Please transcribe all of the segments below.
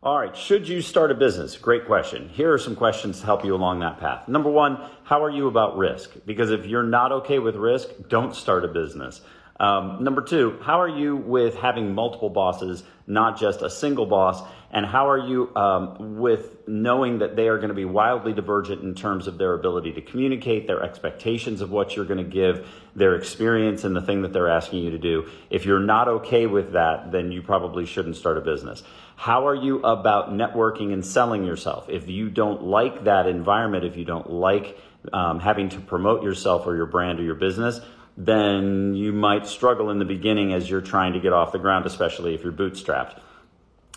All right, should you start a business? Great question. Here are some questions to help you along that path. Number one, how are you about risk? Because if you're not okay with risk, don't start a business. Um, number two, how are you with having multiple bosses, not just a single boss? And how are you um, with knowing that they are going to be wildly divergent in terms of their ability to communicate, their expectations of what you're going to give, their experience, and the thing that they're asking you to do? If you're not okay with that, then you probably shouldn't start a business. How are you about networking and selling yourself? If you don't like that environment, if you don't like um, having to promote yourself or your brand or your business, then you might struggle in the beginning as you're trying to get off the ground, especially if you're bootstrapped.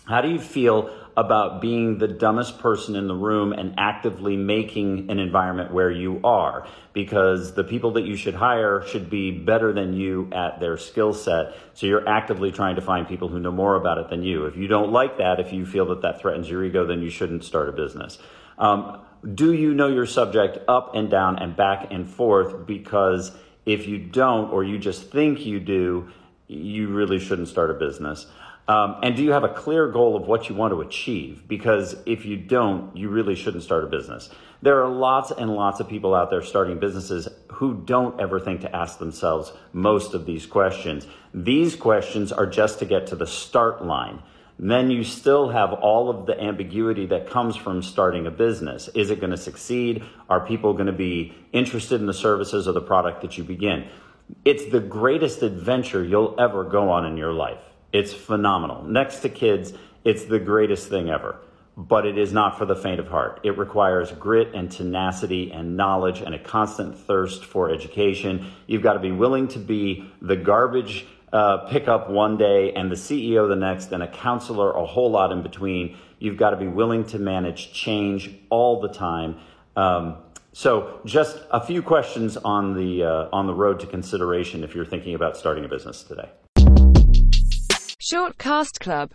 How do you feel about being the dumbest person in the room and actively making an environment where you are? Because the people that you should hire should be better than you at their skill set. So you're actively trying to find people who know more about it than you. If you don't like that, if you feel that that threatens your ego, then you shouldn't start a business. Um, do you know your subject up and down and back and forth? Because if you don't, or you just think you do, you really shouldn't start a business. Um, and do you have a clear goal of what you want to achieve? Because if you don't, you really shouldn't start a business. There are lots and lots of people out there starting businesses who don't ever think to ask themselves most of these questions. These questions are just to get to the start line then you still have all of the ambiguity that comes from starting a business. Is it going to succeed? Are people going to be interested in the services or the product that you begin? It's the greatest adventure you'll ever go on in your life. It's phenomenal. Next to kids, it's the greatest thing ever. But it is not for the faint of heart. It requires grit and tenacity and knowledge and a constant thirst for education. You've got to be willing to be the garbage uh, pick up one day and the CEO the next, and a counselor a whole lot in between. You've got to be willing to manage change all the time. Um, so, just a few questions on the uh, on the road to consideration if you're thinking about starting a business today. Short Cast Club